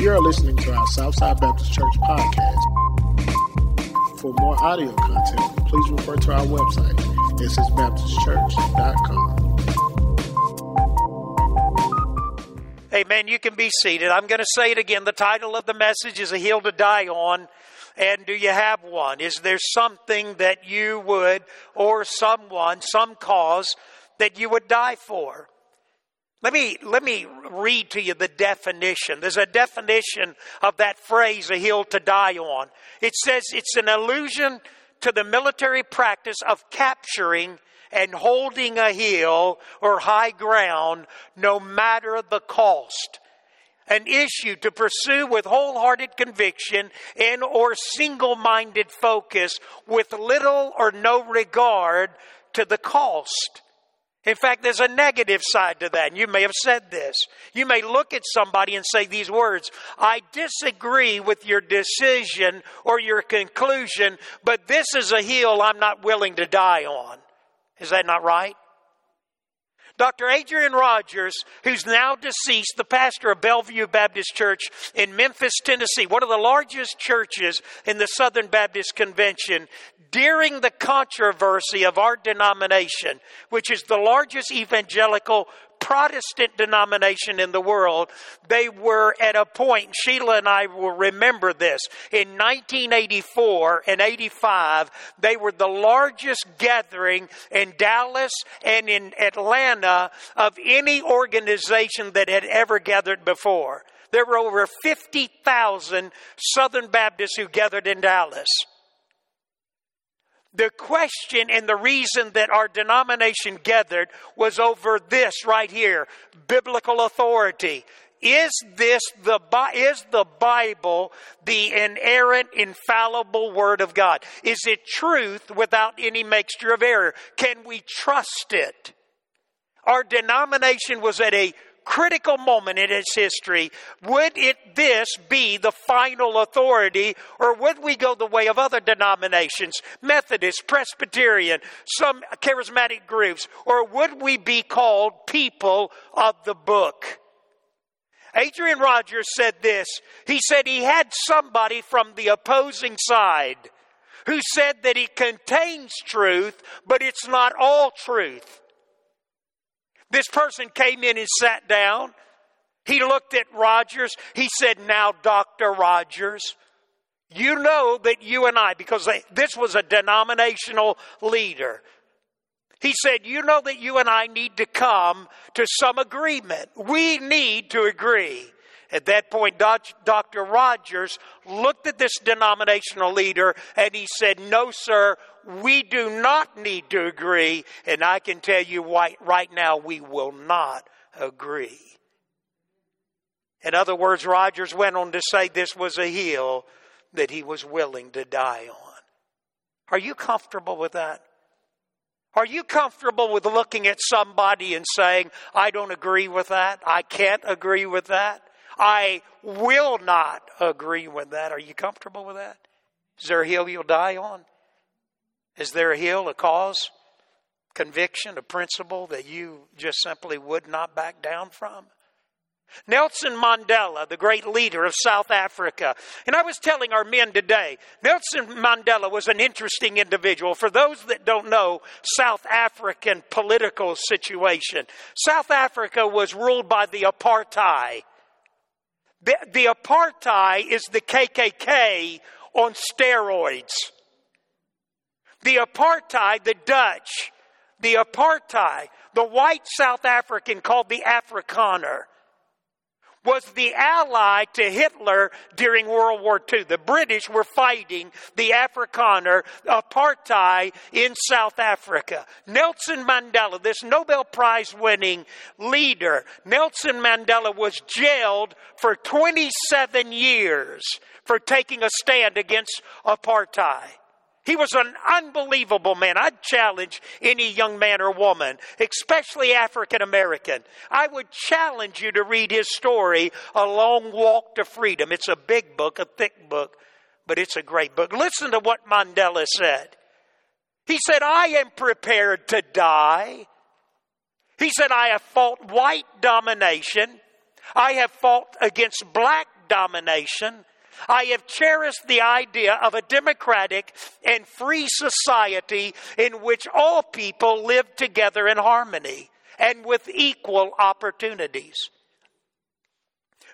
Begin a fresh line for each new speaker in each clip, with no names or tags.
You are listening to our Southside Baptist Church podcast. For more audio content, please refer to our website, ssbaptistchurch.com.
Amen. You can be seated. I'm going to say it again. The title of the message is A Hill to Die On. And do you have one? Is there something that you would, or someone, some cause that you would die for? Let me, let me read to you the definition. There's a definition of that phrase, a hill to die on. It says it's an allusion to the military practice of capturing and holding a hill or high ground no matter the cost. An issue to pursue with wholehearted conviction and or single-minded focus with little or no regard to the cost. In fact, there's a negative side to that. And you may have said this. You may look at somebody and say these words I disagree with your decision or your conclusion, but this is a hill I'm not willing to die on. Is that not right? Dr. Adrian Rogers, who's now deceased, the pastor of Bellevue Baptist Church in Memphis, Tennessee, one of the largest churches in the Southern Baptist Convention, during the controversy of our denomination, which is the largest evangelical Protestant denomination in the world, they were at a point, Sheila and I will remember this, in 1984 and 85, they were the largest gathering in Dallas and in Atlanta of any organization that had ever gathered before. There were over 50,000 Southern Baptists who gathered in Dallas. The question and the reason that our denomination gathered was over this right here biblical authority. Is this the is the Bible the inerrant, infallible Word of God? Is it truth without any mixture of error? Can we trust it? Our denomination was at a critical moment in its history, would it this be the final authority, or would we go the way of other denominations, Methodist, Presbyterian, some charismatic groups, or would we be called people of the book? Adrian Rogers said this. He said he had somebody from the opposing side who said that it contains truth, but it's not all truth. This person came in and sat down. He looked at Rogers. He said, Now, Dr. Rogers, you know that you and I, because they, this was a denominational leader, he said, You know that you and I need to come to some agreement. We need to agree. At that point, Dr. Rogers looked at this denominational leader and he said, No, sir, we do not need to agree. And I can tell you right now, we will not agree. In other words, Rogers went on to say this was a hill that he was willing to die on. Are you comfortable with that? Are you comfortable with looking at somebody and saying, I don't agree with that? I can't agree with that? I will not agree with that. Are you comfortable with that? Is there a hill you'll die on? Is there a hill, a cause, conviction, a principle that you just simply would not back down from? Nelson Mandela, the great leader of South Africa. And I was telling our men today, Nelson Mandela was an interesting individual. For those that don't know South African political situation, South Africa was ruled by the apartheid. The, the apartheid is the KKK on steroids. The apartheid, the Dutch, the apartheid, the white South African called the Afrikaner was the ally to Hitler during World War II. The British were fighting the Afrikaner apartheid in South Africa. Nelson Mandela, this Nobel Prize winning leader, Nelson Mandela was jailed for 27 years for taking a stand against apartheid. He was an unbelievable man. I'd challenge any young man or woman, especially African American. I would challenge you to read his story, A Long Walk to Freedom. It's a big book, a thick book, but it's a great book. Listen to what Mandela said. He said, I am prepared to die. He said, I have fought white domination. I have fought against black domination. I have cherished the idea of a democratic and free society in which all people live together in harmony and with equal opportunities.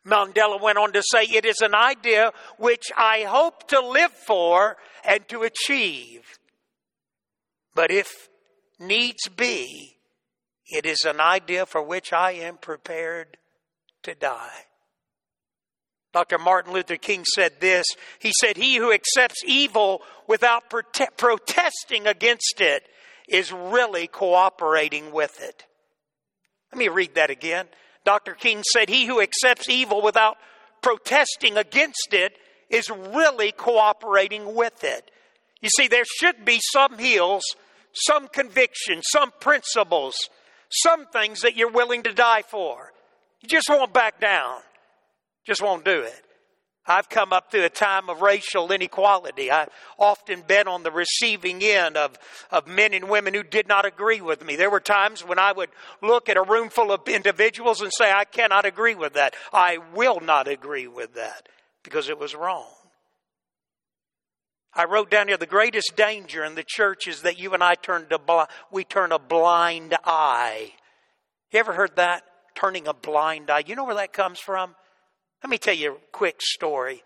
Mandela went on to say, It is an idea which I hope to live for and to achieve. But if needs be, it is an idea for which I am prepared to die. Dr. Martin Luther King said this. He said, He who accepts evil without prote- protesting against it is really cooperating with it. Let me read that again. Dr. King said, He who accepts evil without protesting against it is really cooperating with it. You see, there should be some heels, some convictions, some principles, some things that you're willing to die for. You just won't back down. Just won't do it. I've come up through a time of racial inequality. I've often been on the receiving end of, of men and women who did not agree with me. There were times when I would look at a room full of individuals and say, I cannot agree with that. I will not agree with that because it was wrong. I wrote down here the greatest danger in the church is that you and I turn to bl- we turn a blind eye. You ever heard that? Turning a blind eye. You know where that comes from? Let me tell you a quick story.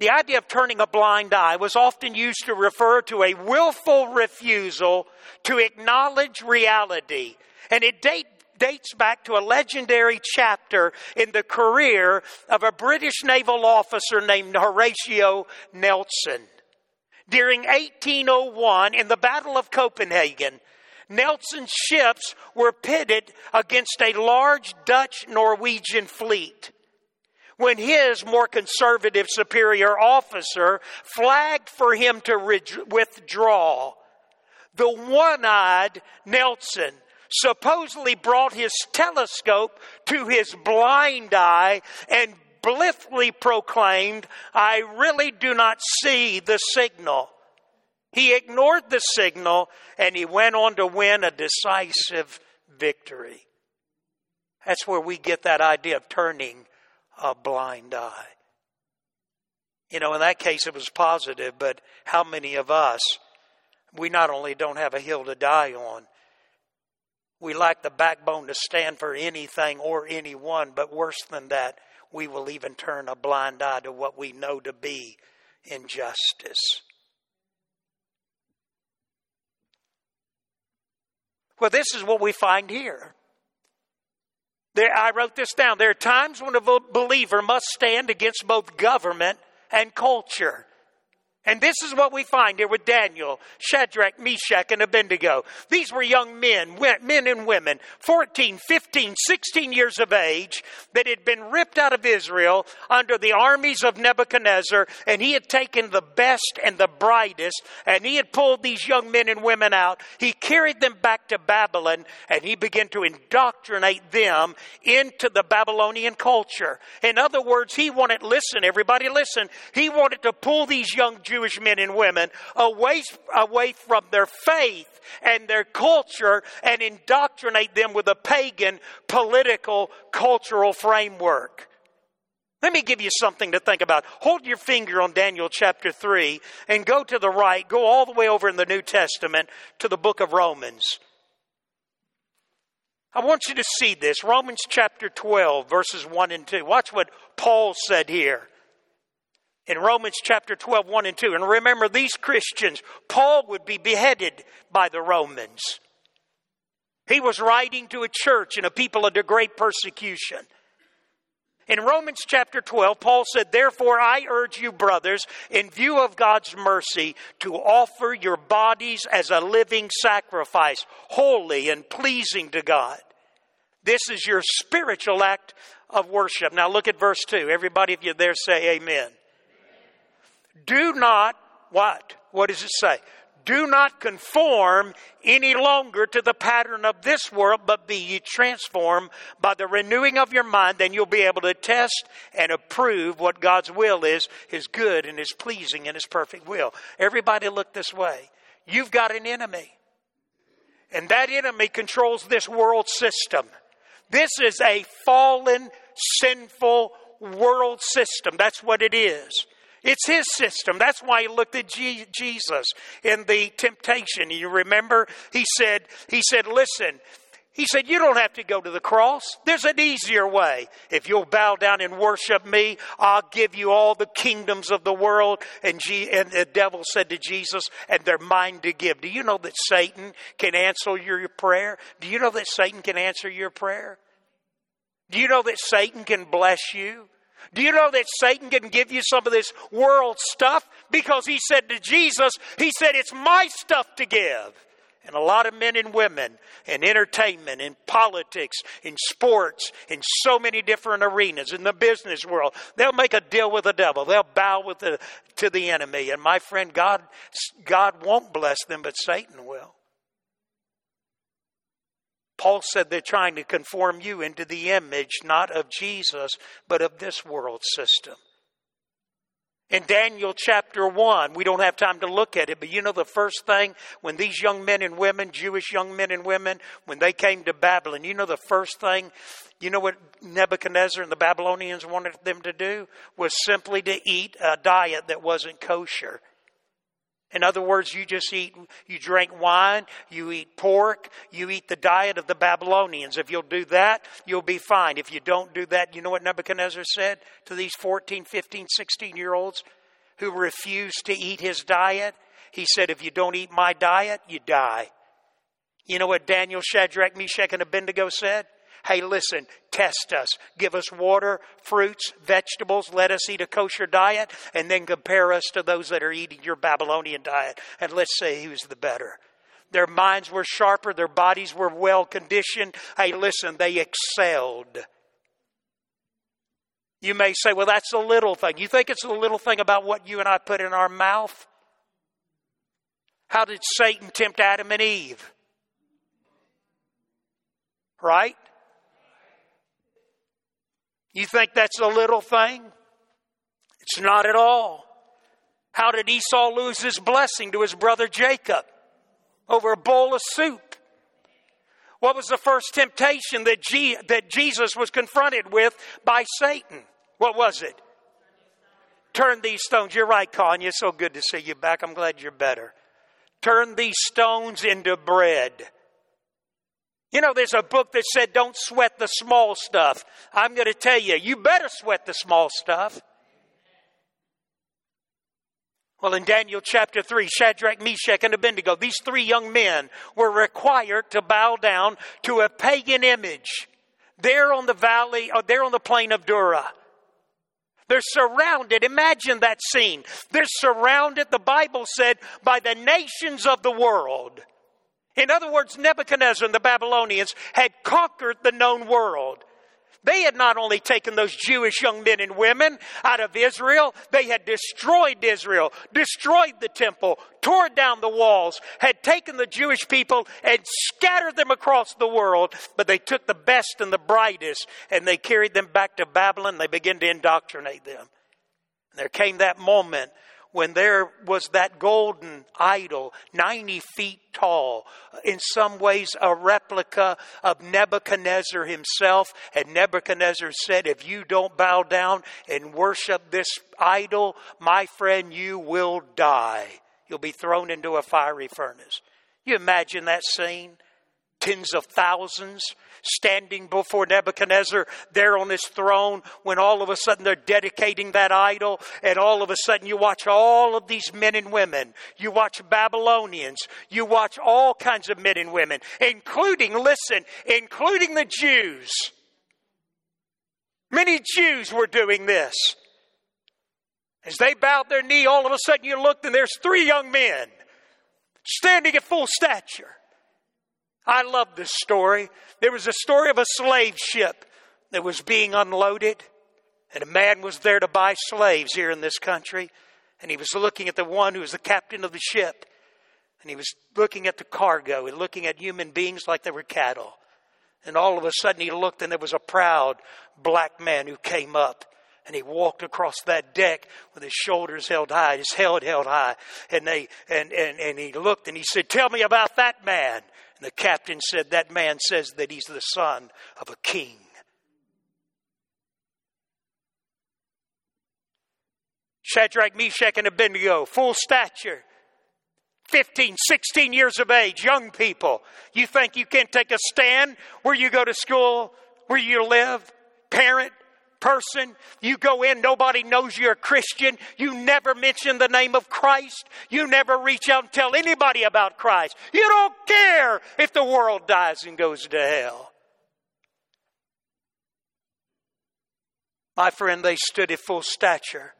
The idea of turning a blind eye was often used to refer to a willful refusal to acknowledge reality. And it date, dates back to a legendary chapter in the career of a British naval officer named Horatio Nelson. During 1801, in the Battle of Copenhagen, Nelson's ships were pitted against a large Dutch Norwegian fleet. When his more conservative superior officer flagged for him to withdraw, the one eyed Nelson supposedly brought his telescope to his blind eye and blithely proclaimed, I really do not see the signal. He ignored the signal and he went on to win a decisive victory. That's where we get that idea of turning a blind eye. You know, in that case it was positive, but how many of us, we not only don't have a hill to die on, we lack the backbone to stand for anything or anyone, but worse than that, we will even turn a blind eye to what we know to be injustice. Well, this is what we find here. There, I wrote this down. There are times when a believer must stand against both government and culture. And this is what we find here with Daniel, Shadrach, Meshach, and Abednego. These were young men, men and women, 14, 15, 16 years of age, that had been ripped out of Israel under the armies of Nebuchadnezzar, and he had taken the best and the brightest, and he had pulled these young men and women out. He carried them back to Babylon, and he began to indoctrinate them into the Babylonian culture. In other words, he wanted, listen, everybody listen, he wanted to pull these young Jews Jewish men and women away, away from their faith and their culture and indoctrinate them with a pagan political cultural framework. Let me give you something to think about. Hold your finger on Daniel chapter 3 and go to the right, go all the way over in the New Testament to the book of Romans. I want you to see this. Romans chapter 12, verses 1 and 2. Watch what Paul said here in Romans chapter 12, 1 and 2. And remember, these Christians, Paul would be beheaded by the Romans. He was writing to a church and a people under great persecution. In Romans chapter 12, Paul said, Therefore, I urge you, brothers, in view of God's mercy, to offer your bodies as a living sacrifice, holy and pleasing to God. This is your spiritual act of worship. Now look at verse 2. Everybody, if you're there, say amen. Do not, what? What does it say? Do not conform any longer to the pattern of this world, but be ye transformed by the renewing of your mind. Then you'll be able to test and approve what God's will is, His good and His pleasing and His perfect will. Everybody look this way. You've got an enemy. And that enemy controls this world system. This is a fallen, sinful world system. That's what it is. It's his system. That's why he looked at Jesus in the temptation. You remember? He said, he said, listen, he said, You don't have to go to the cross. There's an easier way. If you'll bow down and worship me, I'll give you all the kingdoms of the world. And, G- and the devil said to Jesus, And they're mine to give. Do you know that Satan can answer your prayer? Do you know that Satan can answer your prayer? Do you know that Satan can bless you? Do you know that Satan can give you some of this world stuff? Because he said to Jesus, He said, It's my stuff to give. And a lot of men and women in entertainment, in politics, in sports, in so many different arenas, in the business world, they'll make a deal with the devil. They'll bow with the, to the enemy. And my friend, God, God won't bless them, but Satan will. Paul said they're trying to conform you into the image not of Jesus, but of this world system. In Daniel chapter 1, we don't have time to look at it, but you know the first thing when these young men and women, Jewish young men and women, when they came to Babylon, you know the first thing, you know what Nebuchadnezzar and the Babylonians wanted them to do? Was simply to eat a diet that wasn't kosher. In other words, you just eat, you drink wine, you eat pork, you eat the diet of the Babylonians. If you'll do that, you'll be fine. If you don't do that, you know what Nebuchadnezzar said to these 14, 15, 16 year olds who refused to eat his diet? He said, If you don't eat my diet, you die. You know what Daniel, Shadrach, Meshach, and Abednego said? Hey, listen, test us. Give us water, fruits, vegetables. Let us eat a kosher diet, and then compare us to those that are eating your Babylonian diet. And let's say who's the better. Their minds were sharper, their bodies were well conditioned. Hey, listen, they excelled. You may say, well, that's a little thing. You think it's a little thing about what you and I put in our mouth? How did Satan tempt Adam and Eve? Right? You think that's a little thing? It's not at all. How did Esau lose his blessing to his brother Jacob? Over a bowl of soup. What was the first temptation that, G- that Jesus was confronted with by Satan? What was it? Turn these stones. You're right, Con. You're so good to see you back. I'm glad you're better. Turn these stones into bread. You know, there's a book that said, don't sweat the small stuff. I'm going to tell you, you better sweat the small stuff. Well, in Daniel chapter 3, Shadrach, Meshach, and Abednego, these three young men were required to bow down to a pagan image. They're on the valley, or they're on the plain of Dura. They're surrounded. Imagine that scene. They're surrounded, the Bible said, by the nations of the world. In other words, Nebuchadnezzar and the Babylonians had conquered the known world. They had not only taken those Jewish young men and women out of Israel, they had destroyed Israel, destroyed the temple, tore down the walls, had taken the Jewish people and scattered them across the world. But they took the best and the brightest and they carried them back to Babylon. They began to indoctrinate them. And there came that moment when there was that golden idol, 90 feet tall, in some ways a replica of Nebuchadnezzar himself. And Nebuchadnezzar said, If you don't bow down and worship this idol, my friend, you will die. You'll be thrown into a fiery furnace. You imagine that scene? Tens of thousands standing before Nebuchadnezzar there on his throne when all of a sudden they're dedicating that idol and all of a sudden you watch all of these men and women. You watch Babylonians. You watch all kinds of men and women, including, listen, including the Jews. Many Jews were doing this. As they bowed their knee, all of a sudden you looked and there's three young men standing at full stature. I love this story. There was a story of a slave ship that was being unloaded, and a man was there to buy slaves here in this country. And he was looking at the one who was the captain of the ship. And he was looking at the cargo and looking at human beings like they were cattle. And all of a sudden he looked and there was a proud black man who came up. And he walked across that deck with his shoulders held high, his head held high. And they and, and, and he looked and he said, Tell me about that man. And the captain said, That man says that he's the son of a king. Shadrach, Meshach, and Abednego, full stature, 15, 16 years of age, young people. You think you can take a stand where you go to school, where you live, parent, person. You go in, nobody knows you're a Christian. You never mention the name of Christ. You never reach out and tell anybody about Christ. You don't care if the world dies and goes to hell. My friend, they stood at full stature.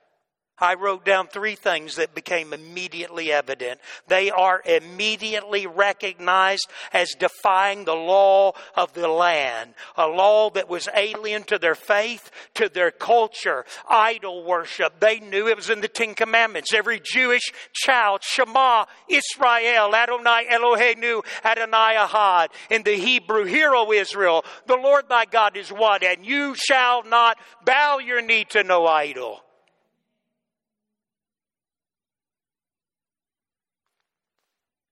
I wrote down three things that became immediately evident. They are immediately recognized as defying the law of the land, a law that was alien to their faith, to their culture, idol worship. They knew it was in the Ten Commandments. Every Jewish child, Shema, Israel, Adonai Eloheinu, Adonai Ahad. In the Hebrew, Hear, O Israel, the Lord thy God is one, and you shall not bow your knee to no idol.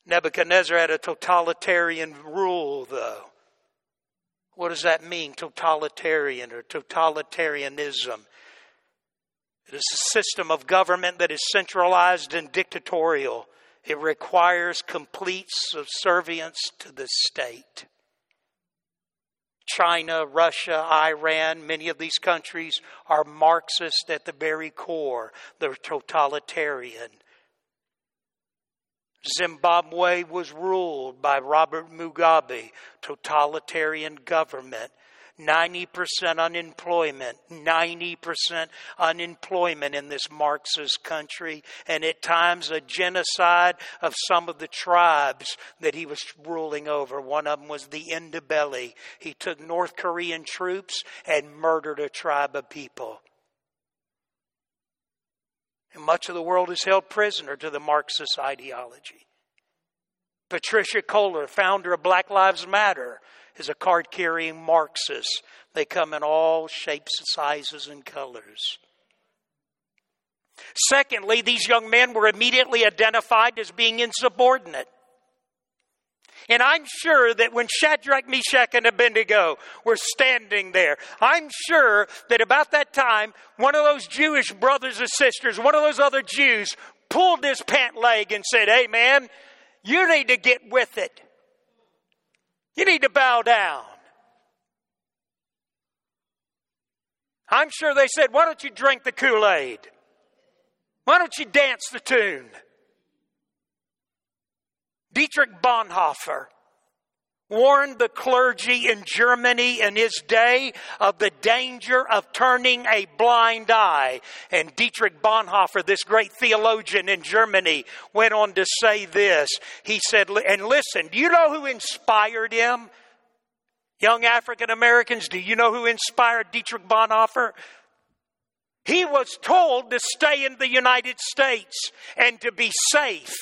Nebuchadnezzar had a totalitarian rule, though. What does that mean, totalitarian or totalitarianism? It is a system of government that is centralized and dictatorial. It requires complete subservience to the state. China, Russia, Iran, many of these countries are Marxist at the very core. They're totalitarian. Zimbabwe was ruled by Robert Mugabe, totalitarian government. 90% unemployment, 90% unemployment in this Marxist country, and at times a genocide of some of the tribes that he was ruling over. One of them was the Ndebele. He took North Korean troops and murdered a tribe of people. And much of the world is held prisoner to the Marxist ideology. Patricia Kohler, founder of Black Lives Matter, is a card carrying Marxist. They come in all shapes, sizes, and colors. Secondly, these young men were immediately identified as being insubordinate. And I'm sure that when Shadrach, Meshach, and Abednego were standing there, I'm sure that about that time, one of those Jewish brothers and sisters, one of those other Jews, pulled his pant leg and said, Hey, man, you need to get with it. You need to bow down. I'm sure they said, Why don't you drink the Kool Aid? Why don't you dance the tune? Dietrich Bonhoeffer warned the clergy in Germany in his day of the danger of turning a blind eye. And Dietrich Bonhoeffer, this great theologian in Germany, went on to say this. He said, and listen, do you know who inspired him? Young African Americans, do you know who inspired Dietrich Bonhoeffer? He was told to stay in the United States and to be safe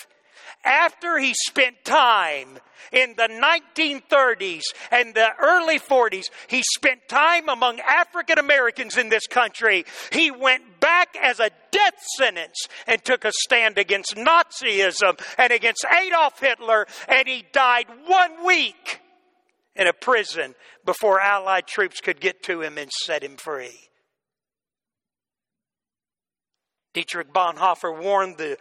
after he spent time in the 1930s and the early 40s, he spent time among African Americans in this country. He went back as a death sentence and took a stand against Nazism and against Adolf Hitler, and he died one week in a prison before Allied troops could get to him and set him free. Dietrich Bonhoeffer warned the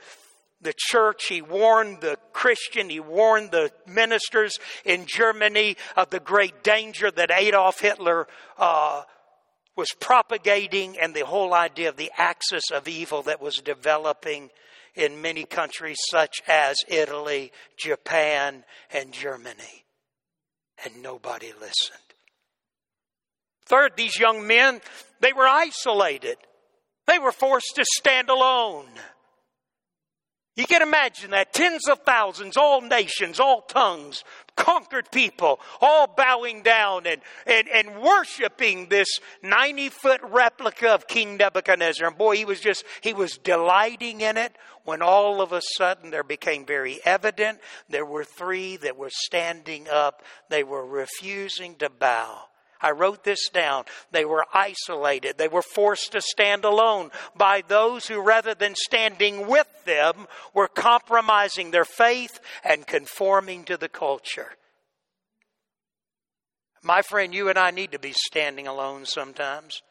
the church, he warned the Christian, he warned the ministers in Germany of the great danger that Adolf Hitler uh, was propagating and the whole idea of the axis of evil that was developing in many countries such as Italy, Japan, and Germany. And nobody listened. Third, these young men, they were isolated. They were forced to stand alone. You can imagine that. Tens of thousands, all nations, all tongues, conquered people, all bowing down and, and, and worshiping this 90 foot replica of King Nebuchadnezzar. And boy, he was just, he was delighting in it when all of a sudden there became very evident there were three that were standing up. They were refusing to bow. I wrote this down. They were isolated. They were forced to stand alone by those who, rather than standing with them, were compromising their faith and conforming to the culture. My friend, you and I need to be standing alone sometimes.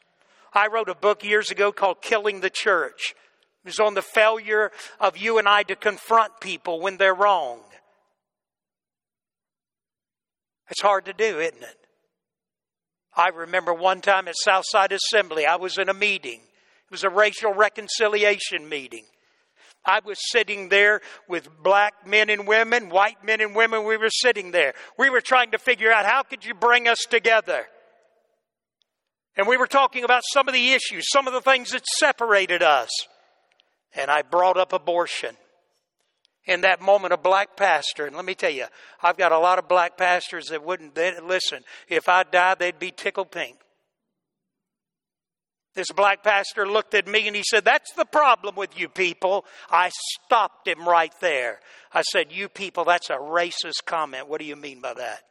I wrote a book years ago called Killing the Church. It was on the failure of you and I to confront people when they're wrong. It's hard to do, isn't it? I remember one time at Southside Assembly, I was in a meeting. It was a racial reconciliation meeting. I was sitting there with black men and women, white men and women. We were sitting there. We were trying to figure out how could you bring us together? And we were talking about some of the issues, some of the things that separated us. And I brought up abortion in that moment a black pastor. And let me tell you i've got a lot of black pastors that wouldn't listen if i died they'd be tickled pink. This black pastor looked at me and he said that's the problem with you people. I stopped him right there. I said you people that's a racist comment. What do you mean by that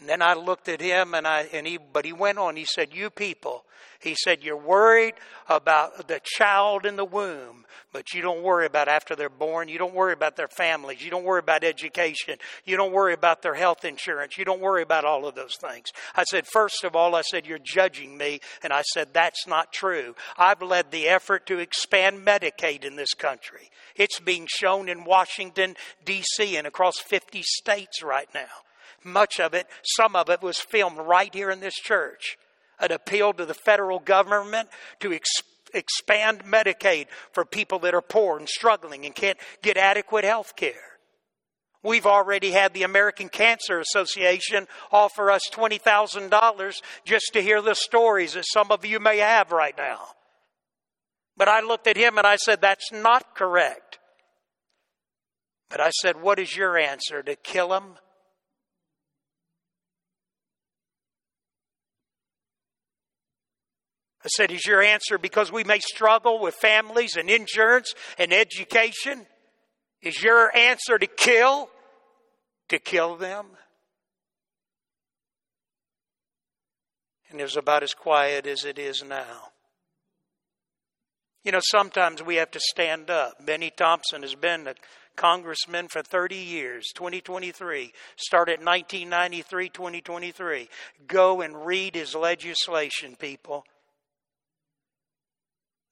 and then I looked at him and I and he but he went on, he said, You people, he said, You're worried about the child in the womb, but you don't worry about after they're born. You don't worry about their families. You don't worry about education. You don't worry about their health insurance. You don't worry about all of those things. I said, First of all, I said, You're judging me. And I said, That's not true. I've led the effort to expand Medicaid in this country. It's being shown in Washington, D.C., and across 50 states right now. Much of it, some of it was filmed right here in this church. An appeal to the federal government to ex- expand Medicaid for people that are poor and struggling and can't get adequate health care. We've already had the American Cancer Association offer us $20,000 just to hear the stories that some of you may have right now. But I looked at him and I said, That's not correct. But I said, What is your answer? To kill him? I said, Is your answer because we may struggle with families and insurance and education? Is your answer to kill? To kill them? And it was about as quiet as it is now. You know, sometimes we have to stand up. Bennie Thompson has been a congressman for 30 years, 2023. started 1993, 2023. Go and read his legislation, people.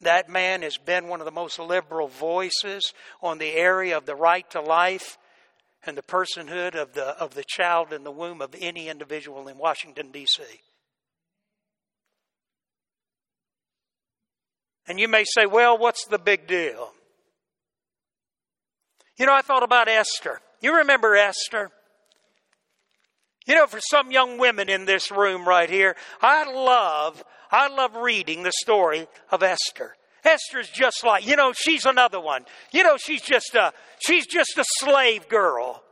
That man has been one of the most liberal voices on the area of the right to life and the personhood of the, of the child in the womb of any individual in Washington, D.C. And you may say, well, what's the big deal? You know, I thought about Esther. You remember Esther? You know, for some young women in this room right here, I love I love reading the story of Esther. Esther's just like, you know, she's another one. You know, she's just a she's just a slave girl.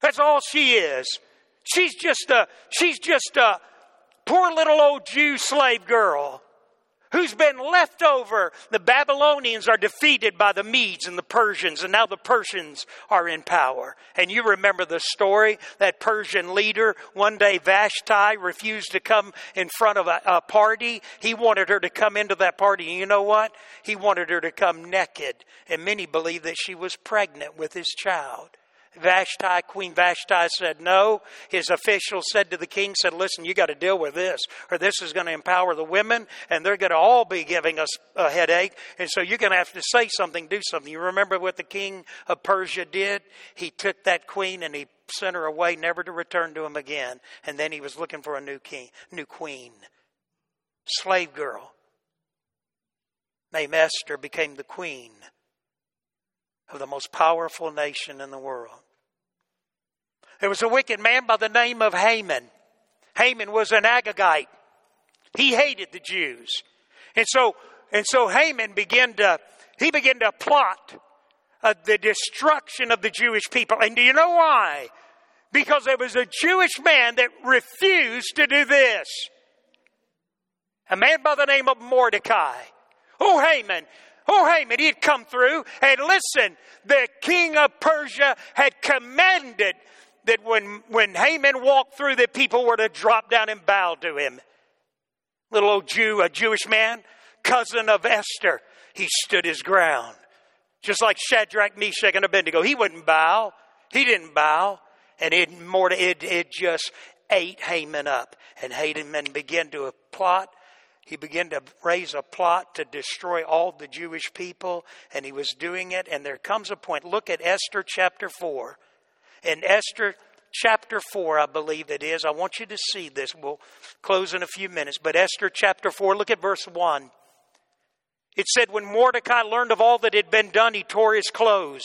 That's all she is. She's just a she's just a poor little old Jew slave girl who's been left over. The Babylonians are defeated by the Medes and the Persians, and now the Persians are in power. And you remember the story that Persian leader, one day Vashti refused to come in front of a, a party. He wanted her to come into that party. And you know what? He wanted her to come naked. And many believe that she was pregnant with his child. Vashti, Queen Vashti said no. His officials said to the king, said, listen, you got to deal with this, or this is going to empower the women, and they're going to all be giving us a headache. And so you're going to have to say something, do something. You remember what the king of Persia did? He took that queen and he sent her away, never to return to him again. And then he was looking for a new king, new queen. Slave girl named Esther became the queen of the most powerful nation in the world. There was a wicked man by the name of Haman. Haman was an Agagite. He hated the Jews. And so, and so Haman began to, he began to plot uh, the destruction of the Jewish people. And do you know why? Because there was a Jewish man that refused to do this. A man by the name of Mordecai. Oh, Haman, Oh, Haman, he had come through. And listen, the king of Persia had commanded that when, when Haman walked through, that people were to drop down and bow to him. Little old Jew, a Jewish man, cousin of Esther, he stood his ground. Just like Shadrach, Meshach, and Abednego. He wouldn't bow. He didn't bow. And it, more, it, it just ate Haman up. And Haman began to plot he began to raise a plot to destroy all the Jewish people, and he was doing it. And there comes a point. Look at Esther chapter 4. In Esther chapter 4, I believe it is. I want you to see this. We'll close in a few minutes. But Esther chapter 4, look at verse 1. It said, When Mordecai learned of all that had been done, he tore his clothes.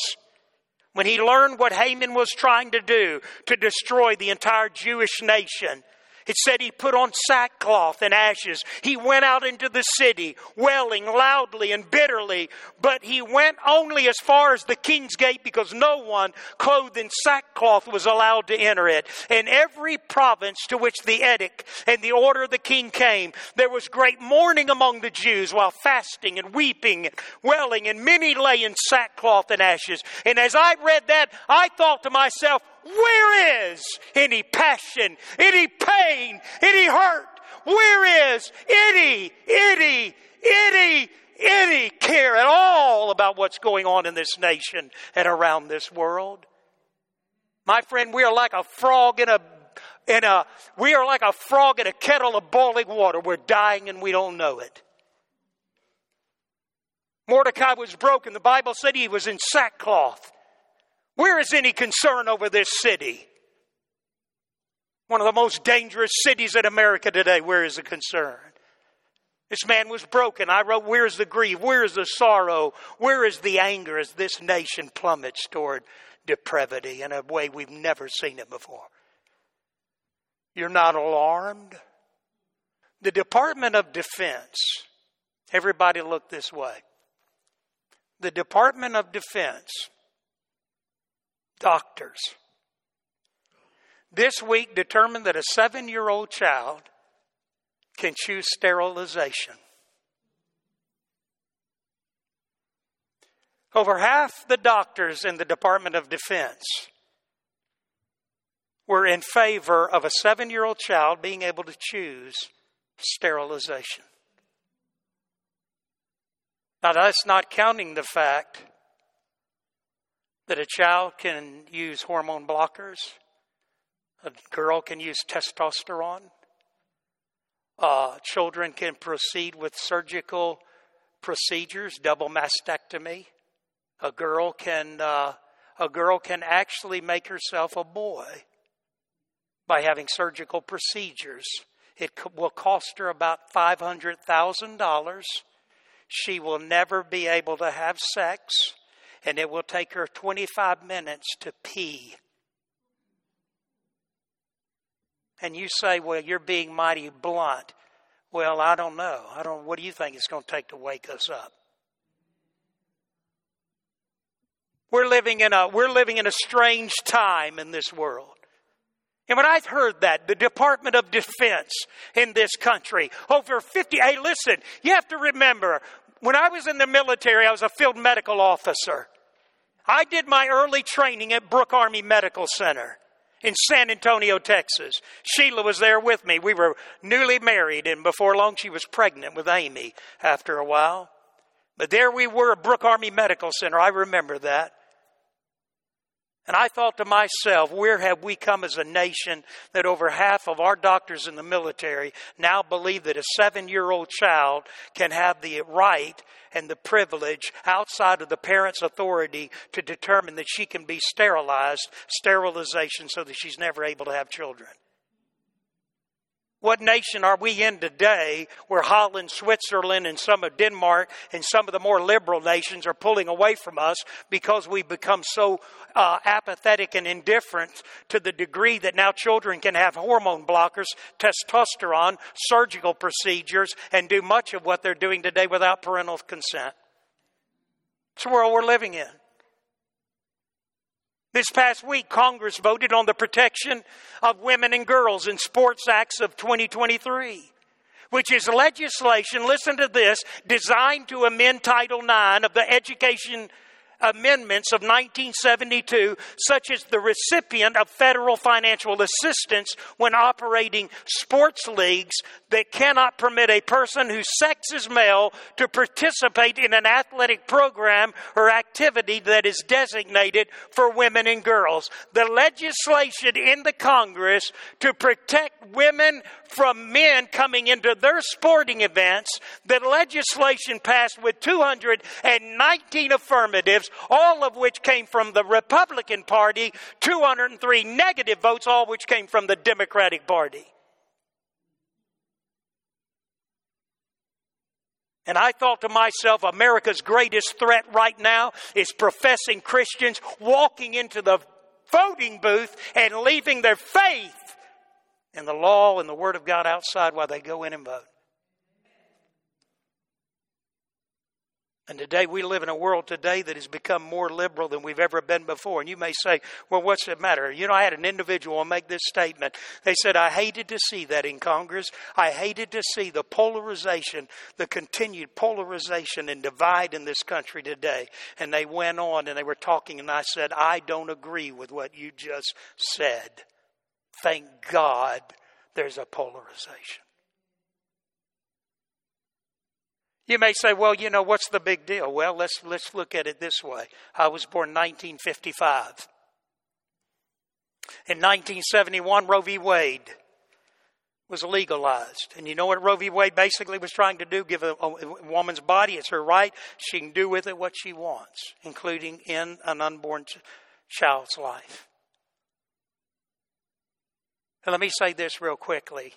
When he learned what Haman was trying to do to destroy the entire Jewish nation, it said he put on sackcloth and ashes. He went out into the city, wailing loudly and bitterly, but he went only as far as the king's gate because no one clothed in sackcloth was allowed to enter it. In every province to which the edict and the order of the king came, there was great mourning among the Jews while fasting and weeping, and wailing, and many lay in sackcloth and ashes. And as I read that, I thought to myself, where is any passion, any pain, any hurt? Where is any, any, any, any care at all about what's going on in this nation and around this world? My friend, we are like a frog in a in a we are like a frog in a kettle of boiling water. We're dying and we don't know it. Mordecai was broken. The Bible said he was in sackcloth. Where is any concern over this city? One of the most dangerous cities in America today. Where is the concern? This man was broken. I wrote, Where is the grief? Where is the sorrow? Where is the anger as this nation plummets toward depravity in a way we've never seen it before? You're not alarmed? The Department of Defense, everybody look this way. The Department of Defense doctors this week determined that a seven year old child can choose sterilization. Over half the doctors in the Department of Defense were in favor of a seven year old child being able to choose sterilization. Now, that's not counting the fact that a child can use hormone blockers, a girl can use testosterone, uh, children can proceed with surgical procedures, double mastectomy. A girl can uh, a girl can actually make herself a boy by having surgical procedures. It will cost her about five hundred thousand dollars. She will never be able to have sex and it will take her 25 minutes to pee. And you say, well, you're being mighty blunt. Well, I don't know. I don't what do you think it's going to take to wake us up? We're living in a we're living in a strange time in this world. And when I heard that, the Department of Defense in this country, over 50, hey, listen, you have to remember, when I was in the military, I was a field medical officer. I did my early training at Brooke Army Medical Center in San Antonio, Texas. Sheila was there with me. We were newly married, and before long, she was pregnant with Amy after a while. But there we were at Brooke Army Medical Center. I remember that. And I thought to myself, where have we come as a nation that over half of our doctors in the military now believe that a seven year old child can have the right and the privilege outside of the parent's authority to determine that she can be sterilized, sterilization, so that she's never able to have children? What nation are we in today where Holland, Switzerland, and some of Denmark and some of the more liberal nations are pulling away from us because we've become so uh, apathetic and indifferent to the degree that now children can have hormone blockers, testosterone, surgical procedures, and do much of what they're doing today without parental consent? It's the world we're living in. This past week, Congress voted on the protection of women and girls in Sports Acts of 2023, which is legislation, listen to this, designed to amend Title IX of the Education amendments of 1972, such as the recipient of federal financial assistance when operating sports leagues that cannot permit a person whose sex is male to participate in an athletic program or activity that is designated for women and girls. The legislation in the Congress to protect women from men coming into their sporting events, the legislation passed with 219 affirmatives, all of which came from the Republican Party, 203 negative votes, all which came from the Democratic Party. And I thought to myself, America's greatest threat right now is professing Christians walking into the voting booth and leaving their faith and the law and the Word of God outside while they go in and vote. And today we live in a world today that has become more liberal than we've ever been before. And you may say, well, what's the matter? You know, I had an individual make this statement. They said, I hated to see that in Congress. I hated to see the polarization, the continued polarization and divide in this country today. And they went on and they were talking, and I said, I don't agree with what you just said. Thank God there's a polarization. You may say, well, you know, what's the big deal? Well, let's, let's look at it this way. I was born 1955. In 1971, Roe v. Wade was legalized. And you know what Roe v. Wade basically was trying to do? Give a, a, woman's body, it's her right. She can do with it what she wants, including in an unborn ch- child's life. And let me say this real quickly.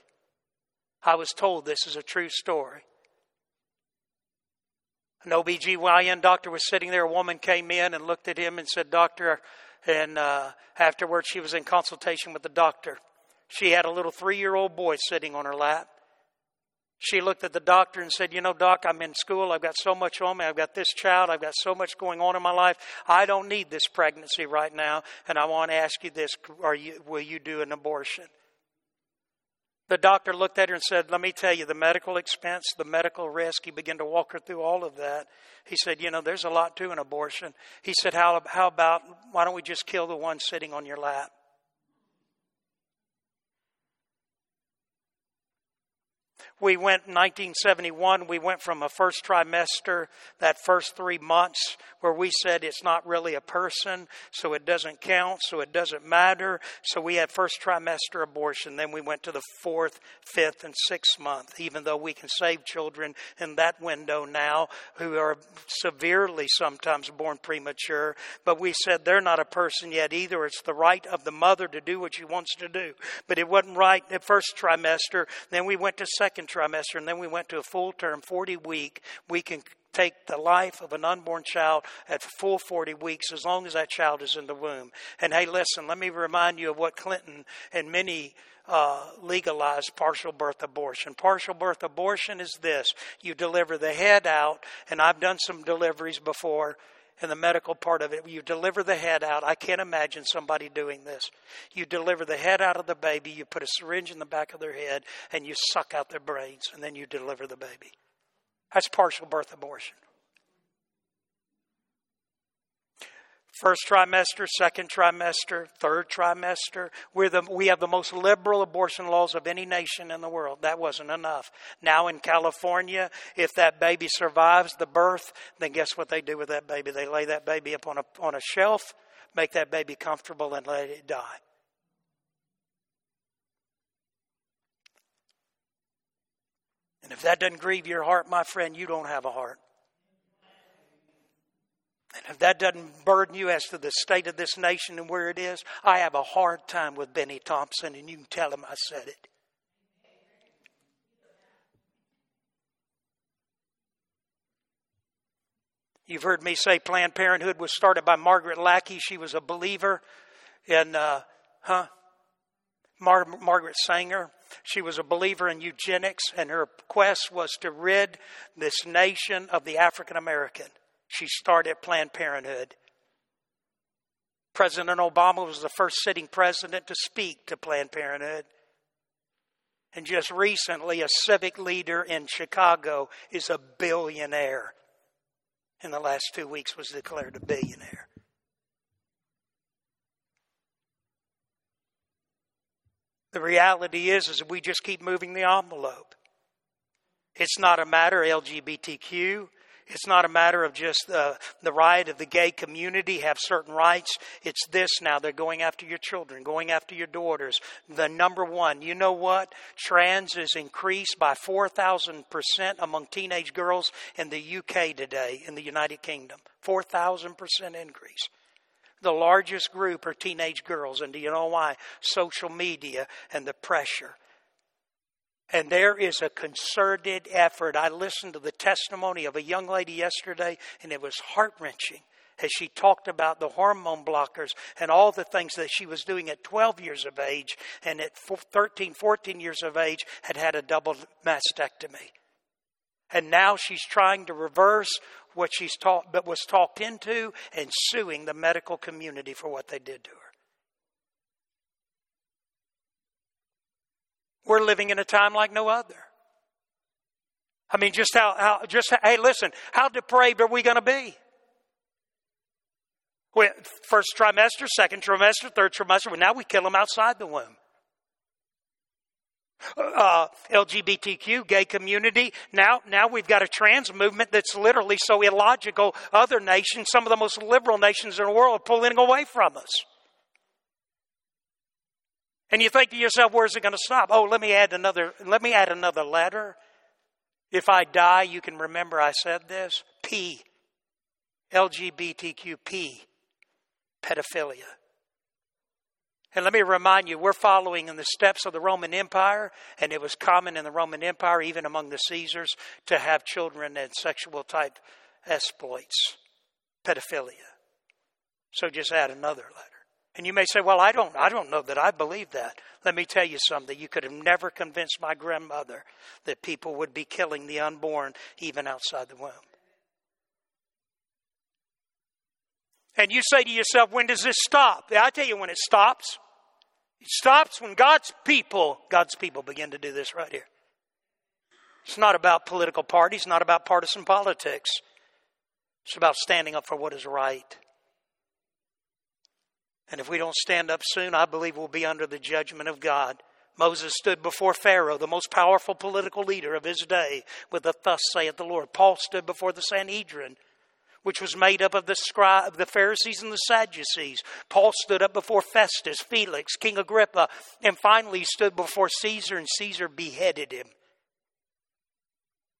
I was told this is a true story. An OBGYN doctor was sitting there. A woman came in and looked at him and said, Doctor, and uh, afterwards she was in consultation with the doctor. She had a little three year old boy sitting on her lap. She looked at the doctor and said, You know, doc, I'm in school. I've got so much on me. I've got this child. I've got so much going on in my life. I don't need this pregnancy right now. And I want to ask you this Are you, Will you do an abortion? The doctor looked at her and said, Let me tell you, the medical expense, the medical risk, he began to walk her through all of that. He said, You know, there's a lot to an abortion. He said, How, how about, why don't we just kill the one sitting on your lap? We went in 1971, we went from a first trimester, that first three months, where we said it's not really a person, so it doesn't count, so it doesn't matter. So we had first trimester abortion. Then we went to the fourth, fifth, and sixth month, even though we can save children in that window now who are severely sometimes born premature. But we said they're not a person yet either. It's the right of the mother to do what she wants to do. But it wasn't right at first trimester. Then we went to second trimester, and then we went to a full term, 40 week. We can take the life of an unborn child at full 40 weeks as long as that child is in the womb. And hey, listen, let me remind you of what Clinton and many uh, legalized partial birth abortion. Partial birth abortion is this you deliver the head out, and I've done some deliveries before in the medical part of it. You deliver the head out. I can't imagine somebody doing this. You deliver the head out of the baby, you put a syringe in the back of their head, and you suck out their brains, and then you deliver the baby. That's partial birth abortion. First trimester, second trimester, third trimester. We're the, we have the most liberal abortion laws of any nation in the world. That wasn't enough. Now in California, if that baby survives the birth, then guess what they do with that baby? They lay that baby up on a, on a shelf, make that baby comfortable, and let it die. And if that doesn't grieve your heart, my friend, you don't have a heart. And if that doesn't burden you as to the state of this nation and where it is, I have a hard time with Bennie Thompson, and you can tell him I said it. You've heard me say Planned Parenthood was started by Margaret Lackey. She was a believer in, uh, huh? Mar- Margaret Sanger. She was a believer in eugenics, and her quest was to rid this nation of the African American. She started Planned Parenthood. President Obama was the first sitting president to speak to Planned Parenthood. And just recently, a civic leader in Chicago is a billionaire in the last two weeks was declared a billionaire. The reality is, is we just keep moving the envelope. It's not a matter of LGBTQ. It's not a matter of just uh, the right of the gay community have certain rights. It's this now. They're going after your children, going after your daughters. The number one, you know what? Trans is increased by 4,000% among teenage girls in the UK today, in the United Kingdom. 4,000% increase. The largest group are teenage girls. And do you know why? Social media and the pressure. And there is a concerted effort. I listened to the testimony of a young lady yesterday, and it was heart wrenching as she talked about the hormone blockers and all the things that she was doing at 12 years of age, and at 13, 14 years of age had had a double mastectomy. And now she's trying to reverse what she's taught, but was talked into and suing the medical community for what they did to her. We're living in a time like no other. I mean, just how, how just, hey, listen, how depraved are we going to be? First trimester, second trimester, third trimester, well, now we kill them outside the womb. Uh, LGBTQ, gay community. Now, now we've got a trans movement that's literally so illogical. Other nations, some of the most liberal nations in the world, are pulling away from us. And you think to yourself, where's it going to stop? Oh, let me add another, let me add another letter. If I die, you can remember I said this. P. LGBTQP. Pedophilia. And let me remind you, we're following in the steps of the Roman Empire, and it was common in the Roman Empire, even among the Caesars, to have children and sexual type exploits, pedophilia. So just add another letter. And you may say, Well, I don't, I don't know that I believe that. Let me tell you something. You could have never convinced my grandmother that people would be killing the unborn even outside the womb. And you say to yourself, When does this stop? I tell you when it stops. It stops when God's people, God's people begin to do this right here. It's not about political parties, not about partisan politics. It's about standing up for what is right. And if we don't stand up soon, I believe we'll be under the judgment of God. Moses stood before Pharaoh, the most powerful political leader of his day, with a thus saith the Lord. Paul stood before the Sanhedrin, which was made up of the scribe, the Pharisees and the Sadducees. Paul stood up before Festus, Felix, King Agrippa, and finally stood before Caesar, and Caesar beheaded him.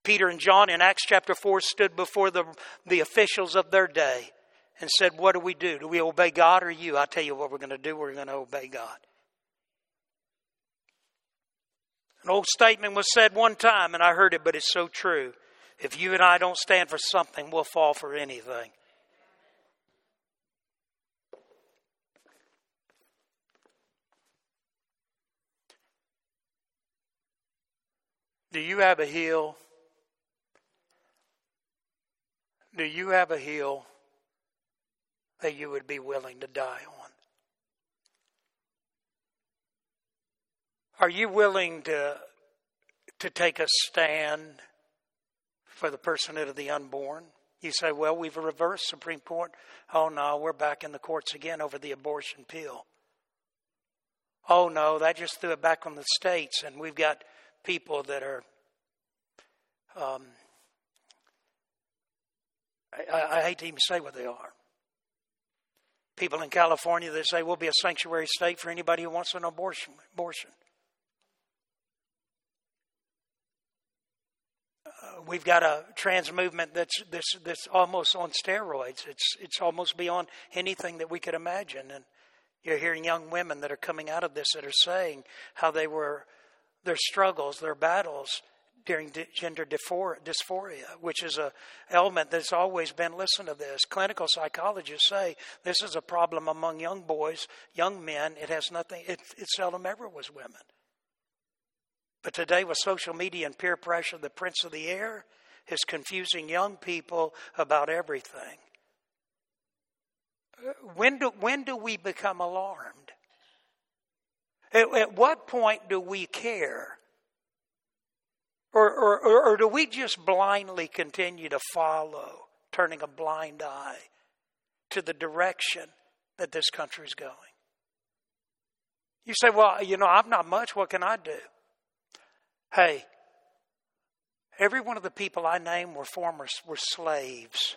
Peter and John in Acts chapter 4 stood before the, the officials of their day and said, What do we do? Do we obey God or you? I tell you what we're going to do. We're going to obey God. An old statement was said one time, and I heard it, but it's so true. If you and I don't stand for something, we'll fall for anything. Do you have a heel? Do you have a hill that you would be willing to die on? Are you willing to, to take a stand for the personhood of the unborn? You say, well, we've reversed Supreme Court. Oh, no, we're back in the courts again over the abortion pill. Oh, no, that just threw it back on the states, and we've got people that are. Um, I, I hate to even say what they are people in California that say we'll be a sanctuary state for anybody who wants an abortion. abortion. Uh, we've got a trans movement that's, that's, that's almost on steroids. It's, it's almost beyond anything that we could imagine. And you're hearing young women that are coming out of this that are saying how they were, their struggles, their battles, during gender dysphoria, which is a element that's always been. Listen to this: clinical psychologists say this is a problem among young boys, young men. It has nothing. It, it seldom ever was women. But today, with social media and peer pressure, the prince of the air is confusing young people about everything. When do, when do we become alarmed? At, at what point do we care? Or, or, or, do we just blindly continue to follow? turning a blind eye to the direction that this country is going. You say, well, you know, I'm not much. What can I do? Hey, every one of the people I named were former were slaves.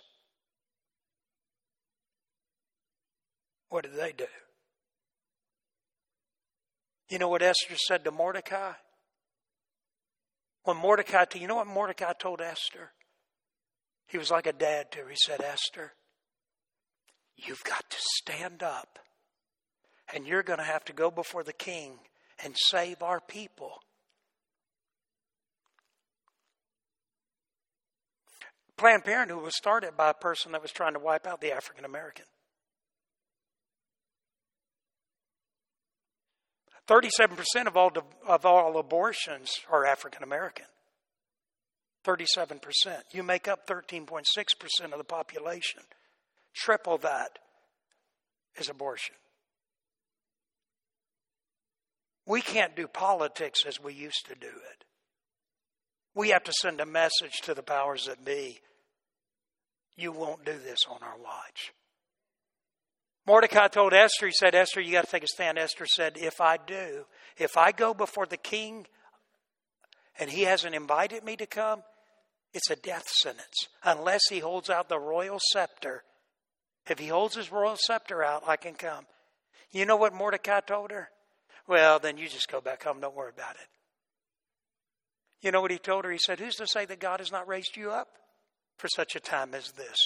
What did they do? You know what Esther said to Mordecai? When Mordecai, you know what Mordecai told Esther? He was like a dad to her. He said, Esther, you've got to stand up and you're going to have to go before the king and save our people. Planned Parenthood was started by a person that was trying to wipe out the African American. 37% of all, of all abortions are African American. 37%. You make up 13.6% of the population. Triple that is abortion. We can't do politics as we used to do it. We have to send a message to the powers that be. You won't do this on our watch. Mordecai told Esther, he said, Esther, you got to take a stand. Esther said, If I do, if I go before the king and he hasn't invited me to come, it's a death sentence. Unless he holds out the royal scepter. If he holds his royal scepter out, I can come. You know what Mordecai told her? Well, then you just go back home. Don't worry about it. You know what he told her? He said, Who's to say that God has not raised you up for such a time as this?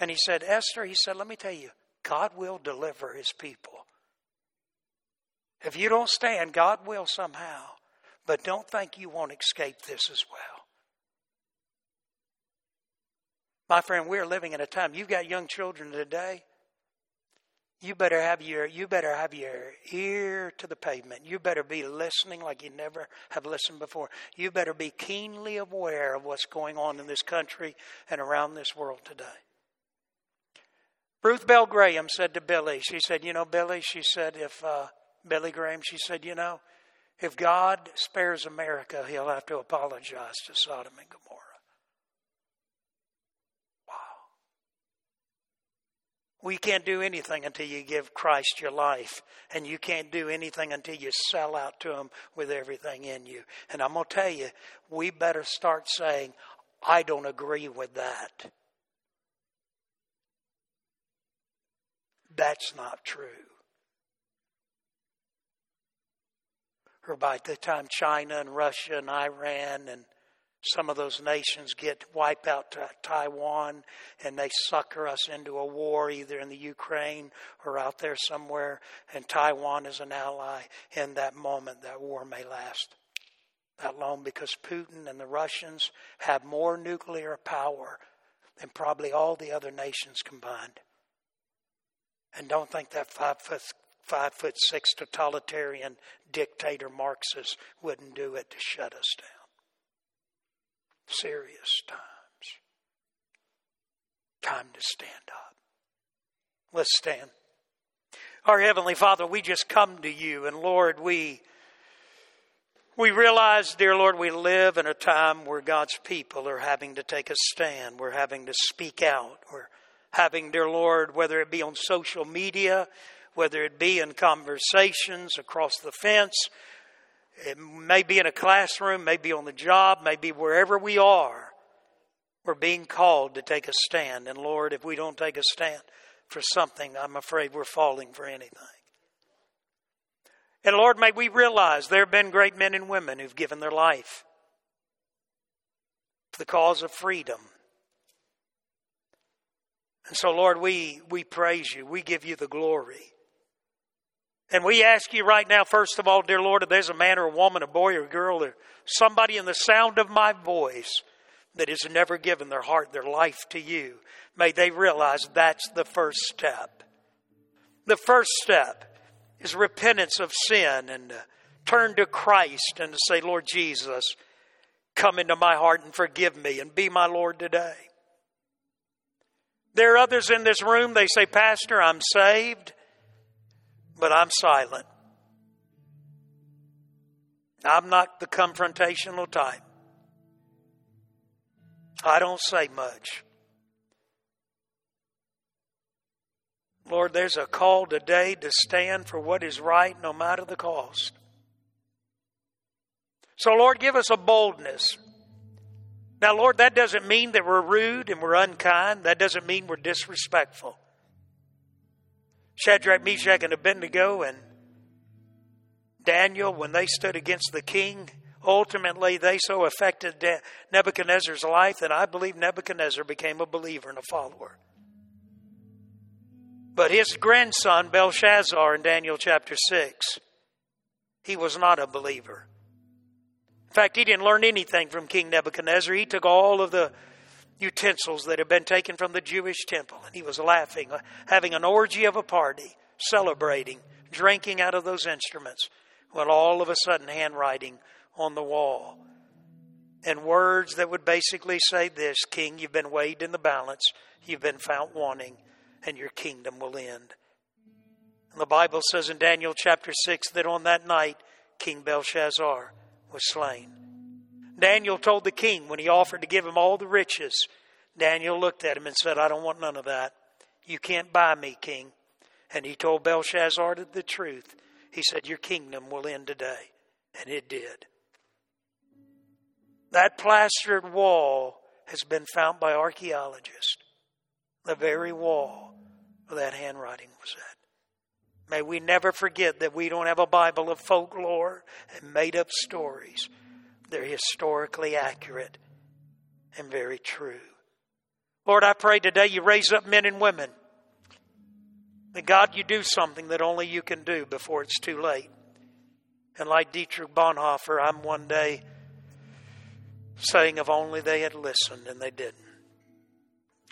And he said, Esther, he said, let me tell you, God will deliver his people. If you don't stand, God will somehow. But don't think you won't escape this as well. My friend, we're living in a time, you've got young children today. You better have your you better have your ear to the pavement. You better be listening like you never have listened before. You better be keenly aware of what's going on in this country and around this world today. Ruth Bell Graham said to Billy, she said, You know, Billy, she said, if uh, Billy Graham, she said, You know, if God spares America, he'll have to apologize to Sodom and Gomorrah. Wow. We can't do anything until you give Christ your life, and you can't do anything until you sell out to Him with everything in you. And I'm going to tell you, we better start saying, I don't agree with that. That's not true. Or by the time China and Russia and Iran and some of those nations get wipe out Taiwan and they sucker us into a war either in the Ukraine or out there somewhere and Taiwan is an ally in that moment that war may last that long because Putin and the Russians have more nuclear power than probably all the other nations combined. And don't think that five foot, five foot six totalitarian dictator Marxist wouldn't do it to shut us down. Serious times. Time to stand up. Let's stand. Our Heavenly Father, we just come to you, and Lord, we. We realize, dear Lord, we live in a time where God's people are having to take a stand. We're having to speak out. We're having, dear Lord, whether it be on social media, whether it be in conversations across the fence, it may be in a classroom, maybe on the job, maybe wherever we are, we're being called to take a stand. And Lord, if we don't take a stand for something, I'm afraid we're falling for anything. And Lord, may we realize there have been great men and women who've given their life for the cause of freedom and so, Lord, we, we praise you. We give you the glory. And we ask you right now, first of all, dear Lord, if there's a man or a woman, a boy or a girl, or somebody in the sound of my voice that has never given their heart, their life to you, may they realize that's the first step. The first step is repentance of sin and turn to Christ and to say, Lord Jesus, come into my heart and forgive me and be my Lord today. There are others in this room, they say, Pastor, I'm saved, but I'm silent. I'm not the confrontational type. I don't say much. Lord, there's a call today to stand for what is right no matter the cost. So, Lord, give us a boldness. Now, Lord, that doesn't mean that we're rude and we're unkind. That doesn't mean we're disrespectful. Shadrach, Meshach, and Abednego and Daniel, when they stood against the king, ultimately they so affected Nebuchadnezzar's life that I believe Nebuchadnezzar became a believer and a follower. But his grandson, Belshazzar, in Daniel chapter 6, he was not a believer. In fact, he didn't learn anything from King Nebuchadnezzar. He took all of the utensils that had been taken from the Jewish temple and he was laughing, having an orgy of a party, celebrating, drinking out of those instruments, when all of a sudden handwriting on the wall and words that would basically say this King, you've been weighed in the balance, you've been found wanting and your kingdom will end. And the Bible says in Daniel chapter 6 that on that night, King Belshazzar was slain. Daniel told the king when he offered to give him all the riches, Daniel looked at him and said, I don't want none of that. You can't buy me, king. And he told Belshazzar the truth. He said, Your kingdom will end today. And it did. That plastered wall has been found by archaeologists the very wall where that handwriting was at. May we never forget that we don't have a Bible of folklore and made up stories. They're historically accurate and very true. Lord, I pray today you raise up men and women. That God, you do something that only you can do before it's too late. And like Dietrich Bonhoeffer, I'm one day saying, if only they had listened, and they didn't.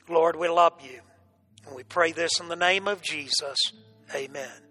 Lord, we love you. And we pray this in the name of Jesus. Amen.